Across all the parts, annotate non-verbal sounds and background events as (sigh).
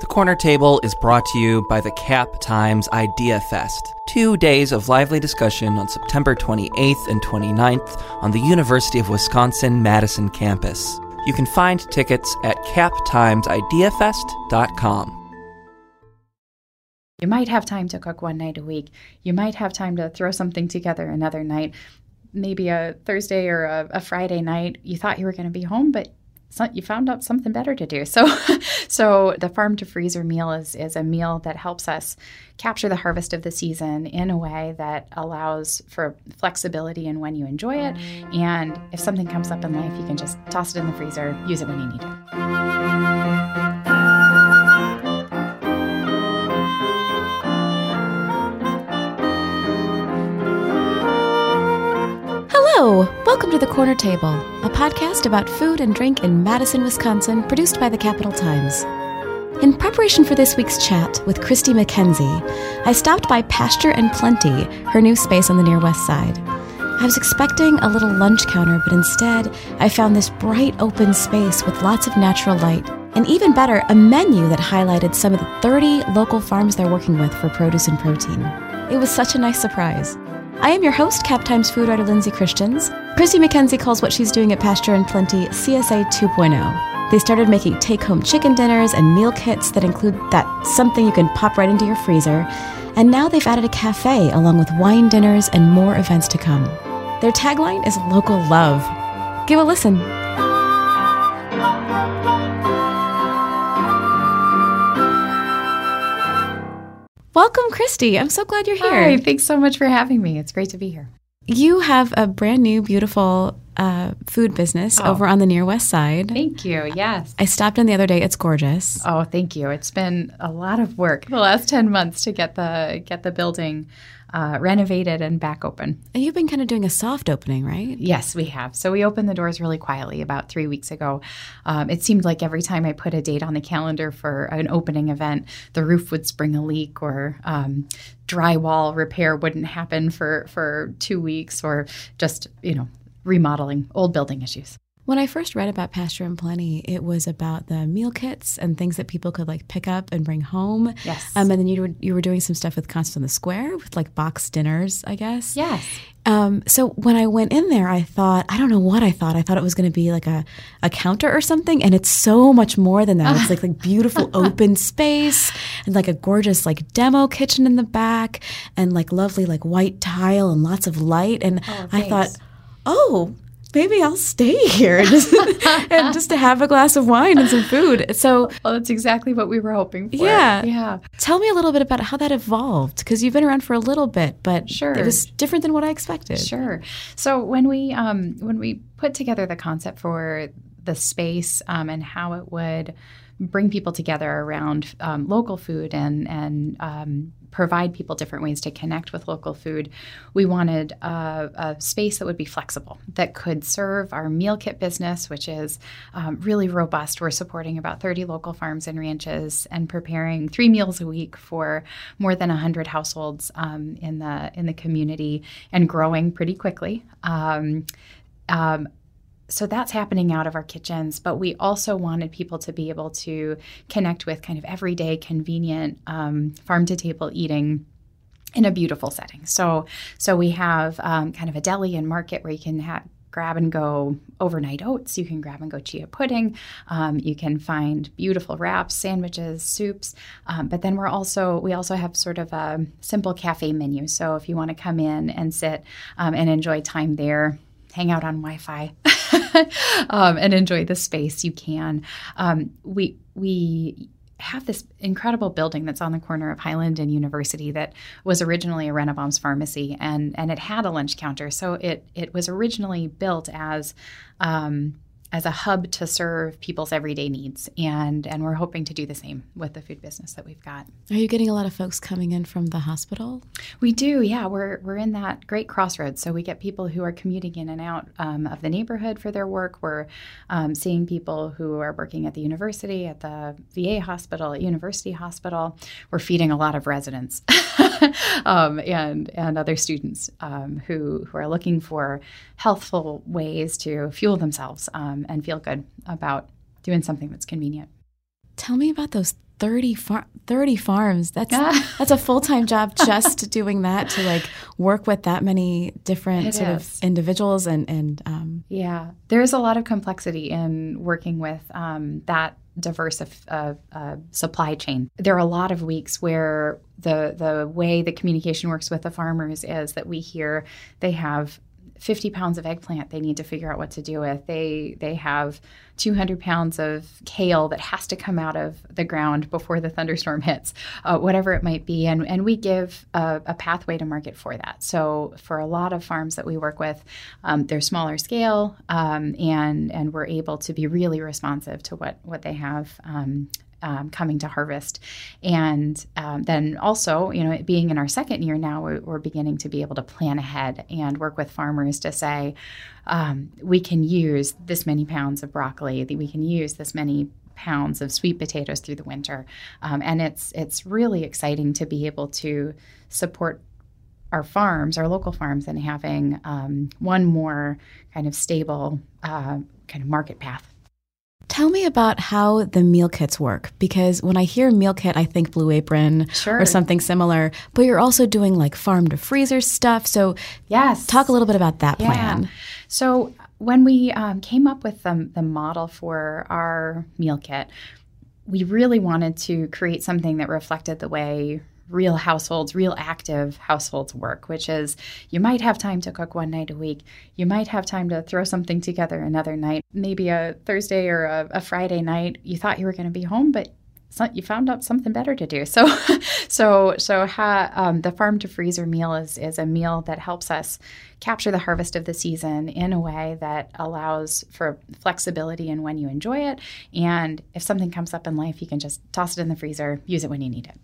The Corner Table is brought to you by the Cap Times Idea Fest. Two days of lively discussion on September 28th and 29th on the University of Wisconsin Madison campus. You can find tickets at captimesideafest.com. You might have time to cook one night a week. You might have time to throw something together another night. Maybe a Thursday or a, a Friday night. You thought you were going to be home, but you found out something better to do. (laughs) So, so the farm to freezer meal is is a meal that helps us capture the harvest of the season in a way that allows for flexibility in when you enjoy it. Mm. And if something comes up in life, you can just toss it in the freezer, use it when you need it. The Corner Table, a podcast about food and drink in Madison, Wisconsin, produced by the Capital Times. In preparation for this week's chat with Christy McKenzie, I stopped by Pasture and Plenty, her new space on the near west side. I was expecting a little lunch counter, but instead, I found this bright open space with lots of natural light, and even better, a menu that highlighted some of the 30 local farms they're working with for produce and protein. It was such a nice surprise. I am your host, Cap Times food writer Lindsay Christians. Christy McKenzie calls what she's doing at Pasture and Plenty CSA 2.0. They started making take home chicken dinners and meal kits that include that something you can pop right into your freezer. And now they've added a cafe along with wine dinners and more events to come. Their tagline is local love. Give a listen. Welcome, Christy. I'm so glad you're here. Hi, thanks so much for having me. It's great to be here. You have a brand new, beautiful uh, food business Oh. over on the near west side. Thank you. Yes. I stopped in the other day. It's gorgeous. Oh, thank you. It's been a lot of work the last 10 months to get the get the building uh, renovated and back open. And you've been kind of doing a soft opening, right? Yes, we have. So we opened the doors really quietly about three weeks ago. Um, it seemed like every time I put a date on the calendar for an opening event, the roof would spring a leak or um, drywall repair wouldn't happen for for two weeks, or just you know remodeling old building issues. When I first read about Pasture and Plenty, it was about the meal kits and things that people could like pick up and bring home. Yes. Um, and then you were you were doing some stuff with Constant on the Square with like box dinners, I guess. Yes. Um, so when I went in there, I thought I don't know what I thought. I thought it was going to be like a, a counter or something, and it's so much more than that. It's like like beautiful (laughs) open space and like a gorgeous like demo kitchen in the back, and like lovely like white tile and lots of light. And I thought, oh, maybe I'll stay here and just, (laughs) and just to have a glass of wine and some food. So Well, that's exactly what we were hoping for. Yeah. Yeah. tell me a little bit about how that evolved because you've been around for a little bit, but Sure. it was different than what I expected. Sure. So when we um, when we put together the concept for the space um, and how it would bring people together around um, local food and and um, provide people different ways to connect with local food, we wanted a, a space that would be flexible that could serve our meal kit business, which is um, really robust. We're supporting about 30 local farms and ranches and preparing three meals a week for more than 100 households um, in the in the community and growing pretty quickly. Um, um, so that's happening out of our kitchens, but we also wanted people to be able to connect with kind of everyday, convenient um, farm to table eating in a beautiful setting. So, so we have um, kind of a deli and market where you can have grab and go overnight oats. You can grab and go chia pudding. Um, you can find beautiful wraps, sandwiches, soups. Um, but then we're also we also have sort of a simple cafe menu. So if you want to come in and sit um, and enjoy time there, hang out on Wi-Fi. (laughs) (laughs) um, and enjoy the space you can. Um, we we have this incredible building that's on the corner of Highland and University that was originally a Rennebohm's pharmacy, and and it had a lunch counter. So it it was originally built as um, as a hub to serve people's everyday needs, and and we're hoping to do the same with the food business that we've got. Are you getting a lot of folks coming in from the hospital? We do, yeah. We're we're in that great crossroads. So we get people who are commuting in and out um, of the neighborhood for their work. We're um, seeing people who are working at the university, at the VA hospital, at University Hospital. We're feeding a lot of residents (laughs) um, and and other students um, who who are looking for healthful ways to fuel themselves um, and feel good about doing something that's convenient. Tell me about those 30 far- 30 farms. That's (laughs) that's a full-time job just doing that to like work with that many different It sort is. of individuals and and um, Yeah, there's a lot of complexity in working with um, that diverse of, uh, uh, supply chain. There are a lot of weeks where the the way the communication works with the farmers is that we hear they have 50 pounds of eggplant they need to figure out what to do with. They they have 200 pounds of kale that has to come out of the ground before the thunderstorm hits, uh, whatever it might be. And, and we give a, a pathway to market for that. So for a lot of farms that we work with, um, they're smaller scale um, and, and we're able to be really responsive to what, what they have um, um, coming to harvest. And um, then also, you know, being in our second year now, we're, we're beginning to be able to plan ahead and work with farmers to say, um, we can use this many pounds of broccoli, that we can use this many pounds of sweet potatoes through the winter. Um, and it's it's really exciting to be able to support our farms, our local farms, and having um, one more kind of stable uh, kind of market path. Tell me about how the meal kits work because when I hear meal kit, I think Blue Apron Sure. or something similar. But you're also doing like farm to freezer stuff. So Yes. talk a little bit about that plan. So when we um, came up with the, the model for our meal kit, we really wanted to create something that reflected the way real households, real active households work, which is you might have time to cook one night a week. You might have time to throw something together another night, maybe a Thursday or a, a Friday night. You thought you were going to be home, but you found out something better to do. (laughs) So, so, so ha, um, the farm to freezer meal is is a meal that helps us capture the harvest of the season in a way that allows for flexibility in when you enjoy it. And if something comes up in life, you can just toss it in the freezer, use it when you need it.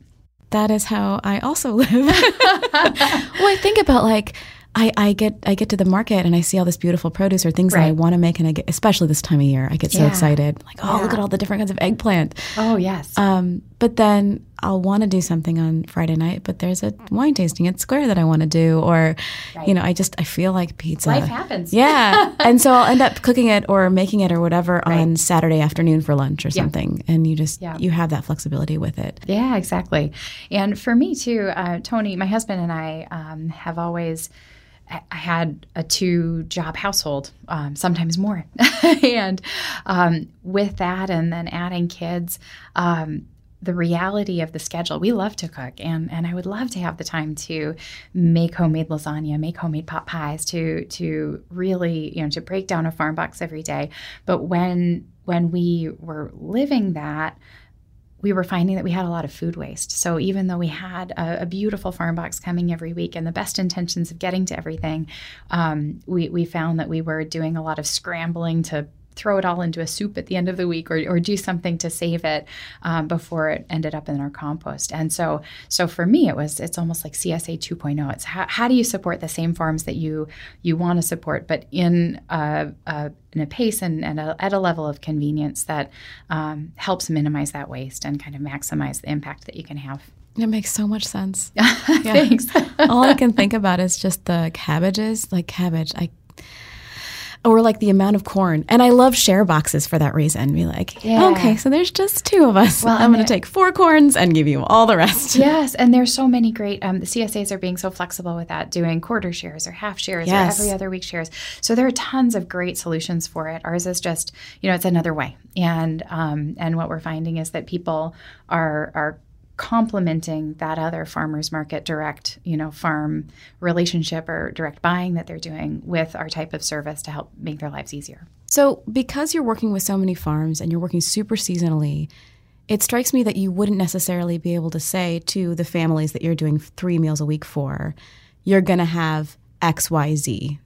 That is how I also live. (laughs) well, I think about like I, I get I get to the market and I see all this beautiful produce or things that I want to make and I get especially this time of year I get so Yeah. excited. Like oh look at all the different kinds of eggplant. Oh yes, um, but then I'll want to do something on Friday night but there's a wine tasting at Square that I want to do or you know I just I feel like pizza life happens. yeah (laughs) and so I'll end up cooking it or making it or whatever on Saturday afternoon for lunch or Yeah. something and you just Yeah. you have that flexibility with it Yeah, exactly. And for me too, uh, Tony, my husband and I um, have always I I had a two job household, um, sometimes more. (laughs) and um, with that, and then adding kids, um, the reality of the schedule, we love to cook, and and I would love to have the time to make homemade lasagna, make homemade pot pies, to to really you know to break down a farm box every day. But when when we were living that, we were finding that we had a lot of food waste. So even though we had a, a beautiful farm box coming every week and the best intentions of getting to everything, um, we, we found that we were doing a lot of scrambling to throw it all into a soup at the end of the week or, or do something to save it um, before it ended up in our compost. And so so for me it was it's almost like CSA 2.0. It's how, how do you support the same farms that you you want to support, but in a, a in a pace and, and a, at a level of convenience that um, helps minimize that waste and kind of maximize the impact that you can have. it makes so much sense (laughs) Thanks. all I can think about is just the cabbages, like cabbage. I or like the amount of corn. And I love share boxes for that reason. Be like, Yeah. okay, so there's just two of us. Well, I'm going to take four corns and give you all the rest. (laughs) yes, and there's so many great. Um, the CSAs are being so flexible with that, doing quarter shares or half shares Yes. or every other week shares. So there are tons of great solutions for it. Ours is just, you know, it's another way. And um, and what we're finding is that people are are complementing that other farmers market direct you know farm relationship or direct buying that they're doing with our type of service to help make their lives easier So, because you're working with so many farms and you're working super seasonally, it strikes me that you wouldn't necessarily be able to say to the families that you're doing three meals a week for, you're going to have X, Y, Z.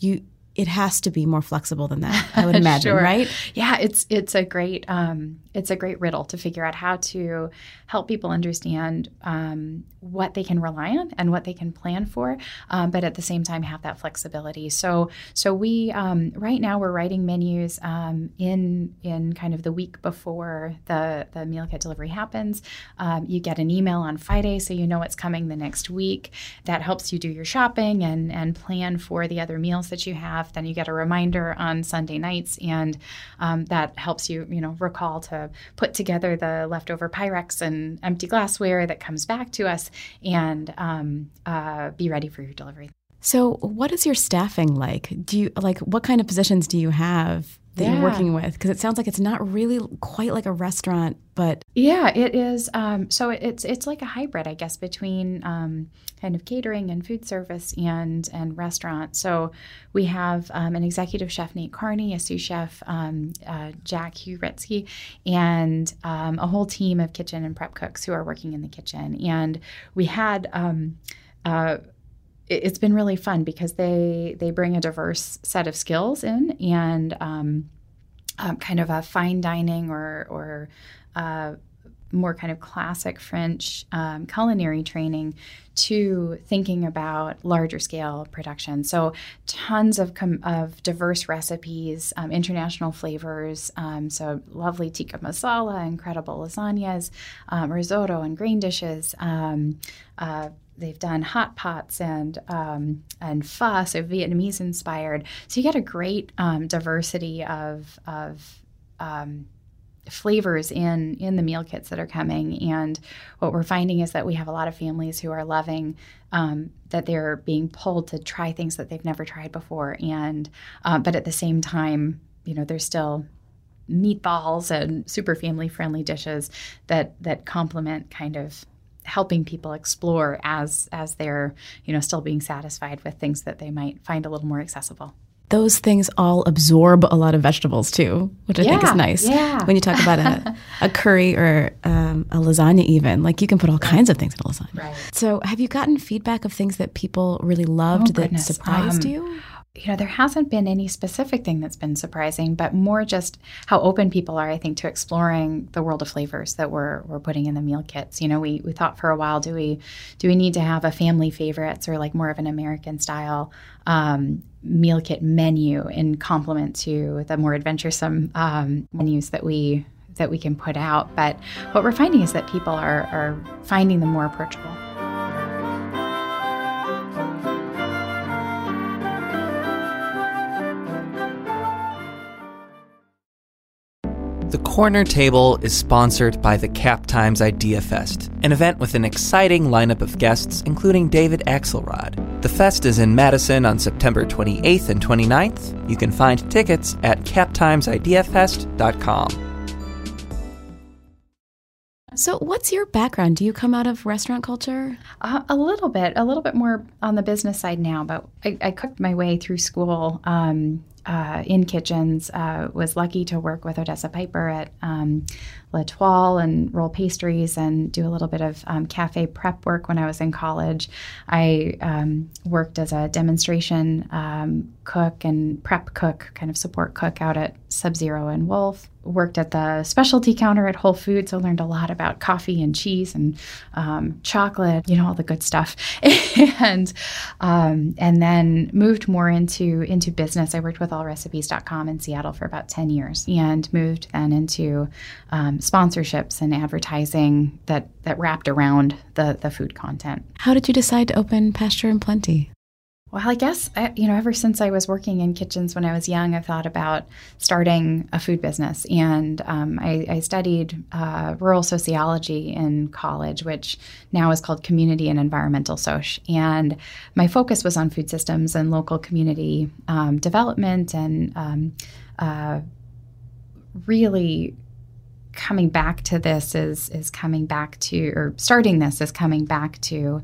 You, it has to be more flexible than that. I would (laughs) imagine, Sure. right? Yeah, it's it's a great um, it's a great riddle to figure out how to help people understand um, what they can rely on and what they can plan for, um, but at the same time have that flexibility. So so we um, right now we're writing menus um, in in kind of the week before the the meal kit delivery happens. Um, you get an email on Friday, so you know what's coming the next week. That helps you do your shopping and and plan for the other meals that you have. Stuff, then you get a reminder on Sunday nights, and um, that helps you, you know, recall to put together the leftover Pyrex and empty glassware that comes back to us, and um, uh, be ready for your delivery. So, what is your staffing like? Do you like what kind of positions do you have that yeah. you're working with? Because it sounds like it's not really quite like a restaurant, but yeah, it is. Um, so it's it's like a hybrid, I guess, between um, kind of catering and food service and and restaurant. So we have um, an executive chef, Nate Carney, a sous chef, um, uh, Jack Huretsky, and um, a whole team of kitchen and prep cooks who are working in the kitchen. And we had. Um, uh, it's been really fun because they they bring a diverse set of skills in and um, um, kind of a fine dining or or uh, more kind of classic French um, culinary training to thinking about larger scale production. So, tons of, com- of diverse recipes, um, international flavors. Um, so, lovely tikka masala, incredible lasagnas, um, risotto, and grain dishes. Uh, they've done hot pots and um, and pho, so Vietnamese inspired. So you get a great um, diversity of of um, flavors in in the meal kits that are coming. And what we're finding is that we have a lot of families who are loving um, that they're being pulled to try things that they've never tried before. And uh, but at the same time, you know, there's still meatballs and super family friendly dishes that that complement kind of helping people explore as as they're you know still being satisfied with things that they might find a little more accessible those things all absorb a lot of vegetables too, which I yeah, think is nice. Yeah. When you talk about a, (laughs) a curry or um, a lasagna, even like you can put all kinds of things in a lasagna. Right. So, have you gotten feedback of things that people really loved oh, that surprised um, you? You know, there hasn't been any specific thing that's been surprising, but more just how open people are, I think, to exploring the world of flavors that we're, we're putting in the meal kits. You know, we, we thought for a while, do we do we need to have a family favorites or like more of an American style um, meal kit menu in complement to the more adventuresome um, menus that we that we can put out? But what we're finding is that people are, are finding them more approachable. Corner Table is sponsored by the Cap Times Idea Fest, an event with an exciting lineup of guests, including David Axelrod. The fest is in Madison on September 28th and 29th. You can find tickets at captimesideafest.com. So, what's your background? Do you come out of restaurant culture? Uh, a little bit, a little bit more on the business side now, but I, I cooked my way through school um, uh, in kitchens. Uh, was lucky to work with Odessa Piper at um, L'Etoile and roll pastries and do a little bit of um, cafe prep work when I was in college. I um, worked as a demonstration um, cook and prep cook, kind of support cook out at Sub Zero and Wolf worked at the specialty counter at Whole Foods. I learned a lot about coffee and cheese and um, chocolate, you know, all the good stuff. (laughs) and um, and then moved more into into business. I worked with AllRecipes.com in Seattle for about ten years, and moved then into um, sponsorships and advertising that that wrapped around the the food content. How did you decide to open Pasture and Plenty? Well, I guess, you know, ever since I was working in kitchens when I was young, I thought about starting a food business. And um, I, I, studied uh, rural sociology in college, which now is called community and environmental soc. And my focus was on food systems and local community um, development and um, uh, really coming back to this is is coming back to or starting this is coming back to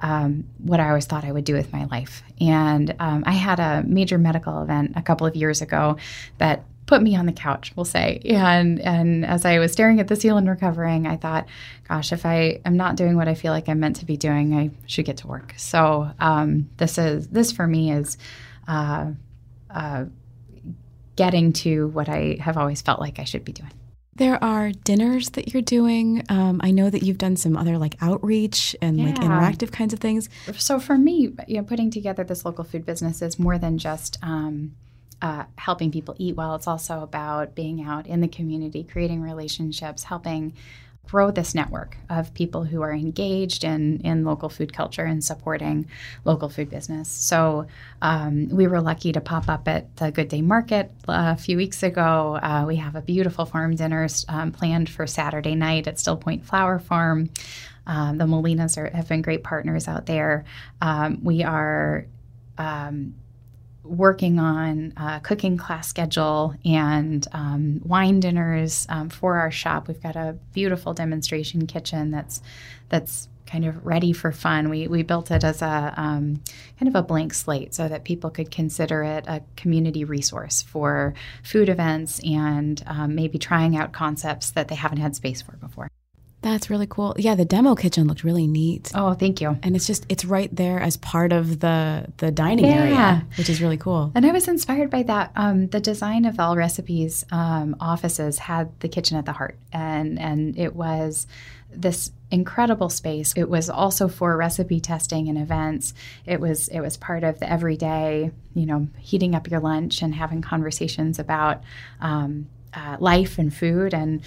um, what I always thought I would do with my life. And um, I had a major medical event a couple of years ago that put me on the couch, we'll say. And and as I was staring at the ceiling recovering, I thought, gosh, if I am not doing what I feel like I'm meant to be doing, I should get to work. So um, this is this for me is uh, uh, getting to what I have always felt like I should be doing. There are dinners that you're doing. Um, I know that you've done some other like outreach and yeah. like interactive kinds of things. So for me, you know, putting together this local food business is more than just um, uh, helping people eat well. It's also about being out in the community, creating relationships, helping grow this network of people who are engaged in, in local food culture and supporting local food business. So um, we were lucky to pop up at the Good Day Market a few weeks ago. Uh, we have a beautiful farm dinner um, planned for Saturday night at Still Point Flower Farm. Um, the Molinas are, have been great partners out there. Um, we are um, working on a cooking class schedule and um, wine dinners um, for our shop. We've got a beautiful demonstration kitchen that's that's kind of ready for fun. We, we built it as a um, kind of a blank slate so that people could consider it a community resource for food events and um, maybe trying out concepts that they haven't had space for before. That's really cool. Yeah, the demo kitchen looked really neat. Oh, thank you. And it's just it's right there as part of the the dining yeah. area, which is really cool. And I was inspired by that. Um, the design of All Recipes um, offices had the kitchen at the heart, and and it was this incredible space. It was also for recipe testing and events. It was it was part of the everyday, you know, heating up your lunch and having conversations about um, uh, life and food and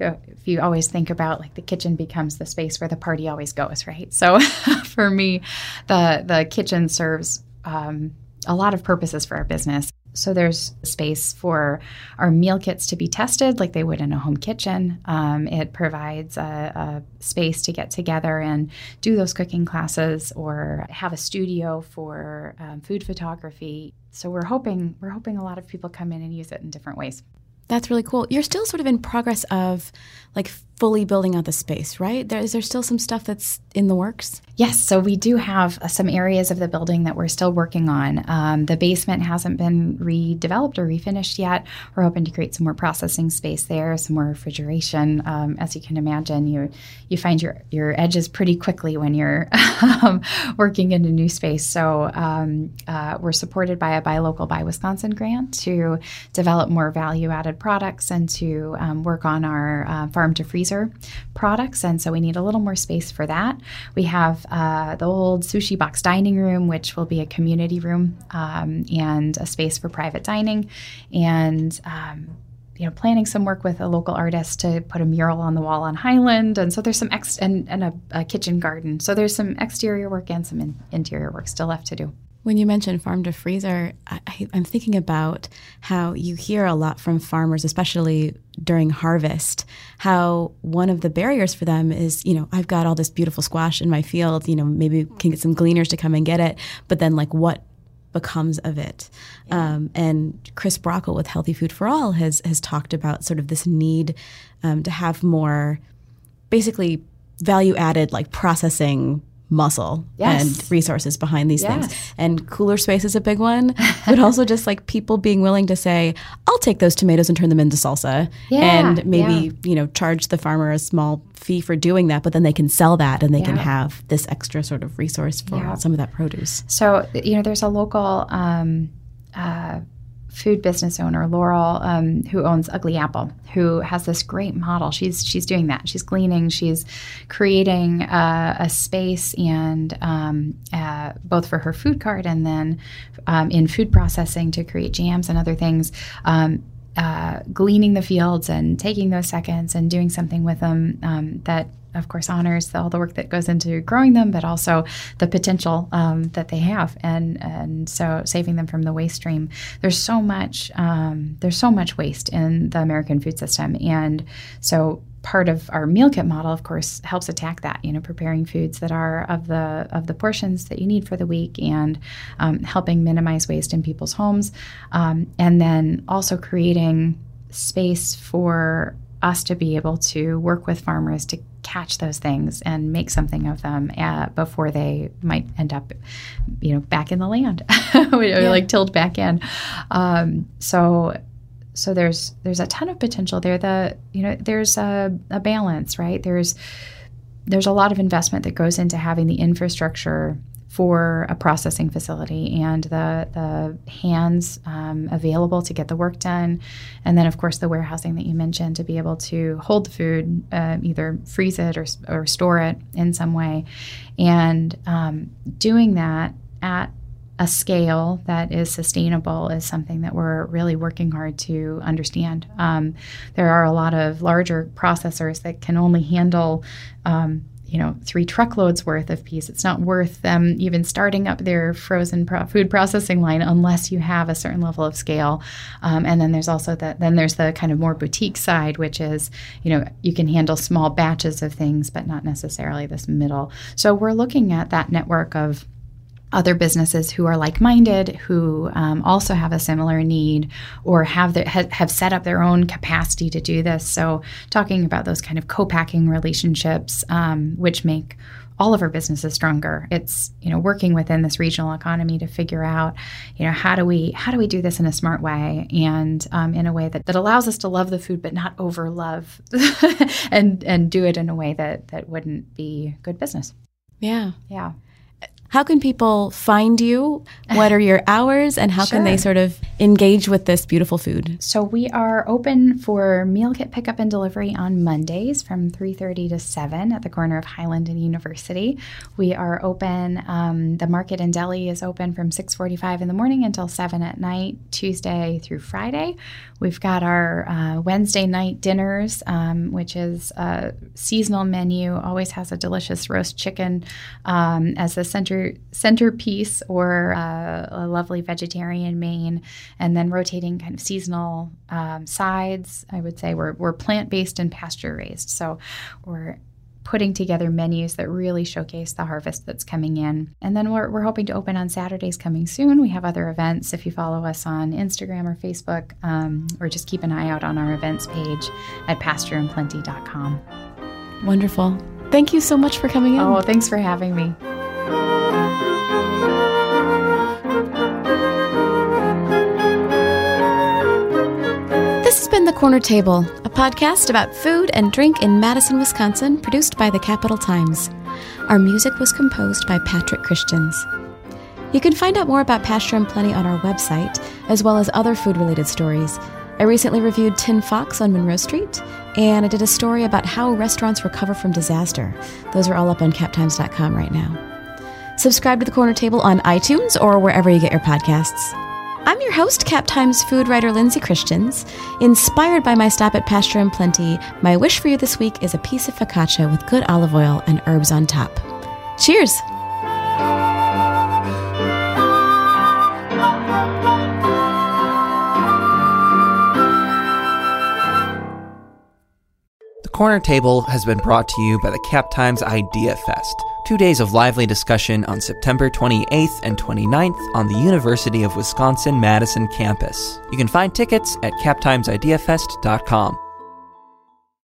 if you always think about like the kitchen becomes the space where the party always goes, right? So (laughs) for me, the the kitchen serves um, a lot of purposes for our business. So there's space for our meal kits to be tested like they would in a home kitchen. Um, it provides a, a, space to get together and do those cooking classes or have a studio for um, food photography. So we're hoping we're hoping a lot of people come in and use it in different ways. That's really cool. You're still sort of in progress of like fully building out the space, right? There, is there still some stuff that's in the works? Yes, so we do have uh, some areas of the building that we're still working on. Um, the basement hasn't been redeveloped or refinished yet. We're hoping to create some more processing space there, some more refrigeration. Um, as you can imagine, you you find your your edges pretty quickly when you're (laughs) um, working in a new space. So um, uh, we're supported by a Buy Local Buy Wisconsin grant to develop more value added products and to um, work on our uh, farm to freezer freezer products, and so we need a little more space for that. We have uh, the old sushi box dining room, which will be a community room um, and a space for private dining, and um, you know, planning some work with a local artist to put a mural on the wall on Highland, and so there's some ex and, and a, a kitchen garden. So there's some exterior work and some in, interior work still left to do. When you mentioned farm to freezer, I, am thinking about how you hear a lot from farmers, especially during harvest, how one of the barriers for them is, you know, I've got all this beautiful squash in my field, you know, maybe can get some gleaners to come and get it, but then like what becomes of it. Yeah. Um, and Chris Brockle with Healthy Food for All has has talked about sort of this need um, to have more, basically value added like processing muscle yes. and resources behind these yes. things. And cooler space is a big one, but also just like people being willing to say, I'll take those tomatoes and turn them into salsa yeah, and maybe, yeah. you know, charge the farmer a small fee for doing that, but then they can sell that and they yeah. can have this extra sort of resource for some of that produce. So, you know, there's a local um, uh, food business owner, Laurel, um, who owns Ugly Apple, who has this great model. She's she's doing that. She's gleaning. She's creating uh, a space and um, uh, both for her food cart and then um, in food processing to create jams and other things. Uh, gleaning the fields and taking those seconds and doing something with them um, that of course, honors all the work that goes into growing them, but also the potential um, that they have, and and so saving them from the waste stream. There's so much um, there's so much waste in the American food system, and so part of our meal kit model of course helps attack that you know preparing foods that are of the of the portions that you need for the week and um, helping minimize waste in people's homes um, and then also creating space for us to be able to work with farmers to catch those things and make something of them uh, before they might end up, you know, back in the land, (laughs) yeah. like tilled back in. Um, so, so there's there's a ton of potential there. The you know there's a, a balance, right? There's there's a lot of investment that goes into having the infrastructure for a processing facility and the, the hands um, available to get the work done. And then, of course, the warehousing that you mentioned to be able to hold the food, uh, either freeze it or, or store it in some way. And um, doing that at a scale that is sustainable is something that we're really working hard to understand. Um, there are a lot of larger processors that can only handle. Um, you know, three truckloads worth of peas. It's not worth them even starting up their frozen pro- food processing line unless you have a certain level of scale. Um, and then there's also that. Then there's the kind of more boutique side, which is, you know, you can handle small batches of things, but not necessarily this middle. So we're looking at that network of other businesses who are like-minded, who um, also have a similar need, or have the, ha- have set up their own capacity to do this. So, talking about those kind of co-packing relationships, um, which make all of our businesses stronger. It's you know working within this regional economy to figure out you know how do we how do we do this in a smart way and um, in a way that, that allows us to love the food but not over love (laughs) and and do it in a way that that wouldn't be good business. Yeah. Yeah. How can people find you? What are your hours and how sure. can they sort of engage with this beautiful food? So we are open for meal kit pickup and delivery on Mondays from 3:30 to 7 at the corner of Highland and University. We are open um, the market and deli is open from 6:45 in the morning until 7 at night, Tuesday through Friday. We've got our uh, Wednesday night dinners, um, which is a seasonal menu. Always has a delicious roast chicken um, as the center centerpiece, or uh, a lovely vegetarian main, and then rotating kind of seasonal um, sides. I would say we're we're plant based and pasture raised, so we're putting together menus that really showcase the harvest that's coming in. And then we're, we're hoping to open on Saturdays coming soon. We have other events. If you follow us on Instagram or Facebook, um, or just keep an eye out on our events page at pastureandplenty.com. Wonderful. Thank you so much for coming in. Oh, thanks for having me. Corner Table, a podcast about food and drink in Madison, Wisconsin, produced by the Capital Times. Our music was composed by Patrick Christians. You can find out more about Pasture and Plenty on our website, as well as other food related stories. I recently reviewed Tin Fox on Monroe Street, and I did a story about how restaurants recover from disaster. Those are all up on captimes.com right now. Subscribe to The Corner Table on iTunes or wherever you get your podcasts. I'm your host, Cap Times food writer Lindsay Christians. Inspired by my stop at Pasture and Plenty, my wish for you this week is a piece of focaccia with good olive oil and herbs on top. Cheers! The Corner Table has been brought to you by the Cap Times Idea Fest Two days of lively discussion on September 28th and 29th on the University of Wisconsin Madison campus. You can find tickets at captimesideafest.com.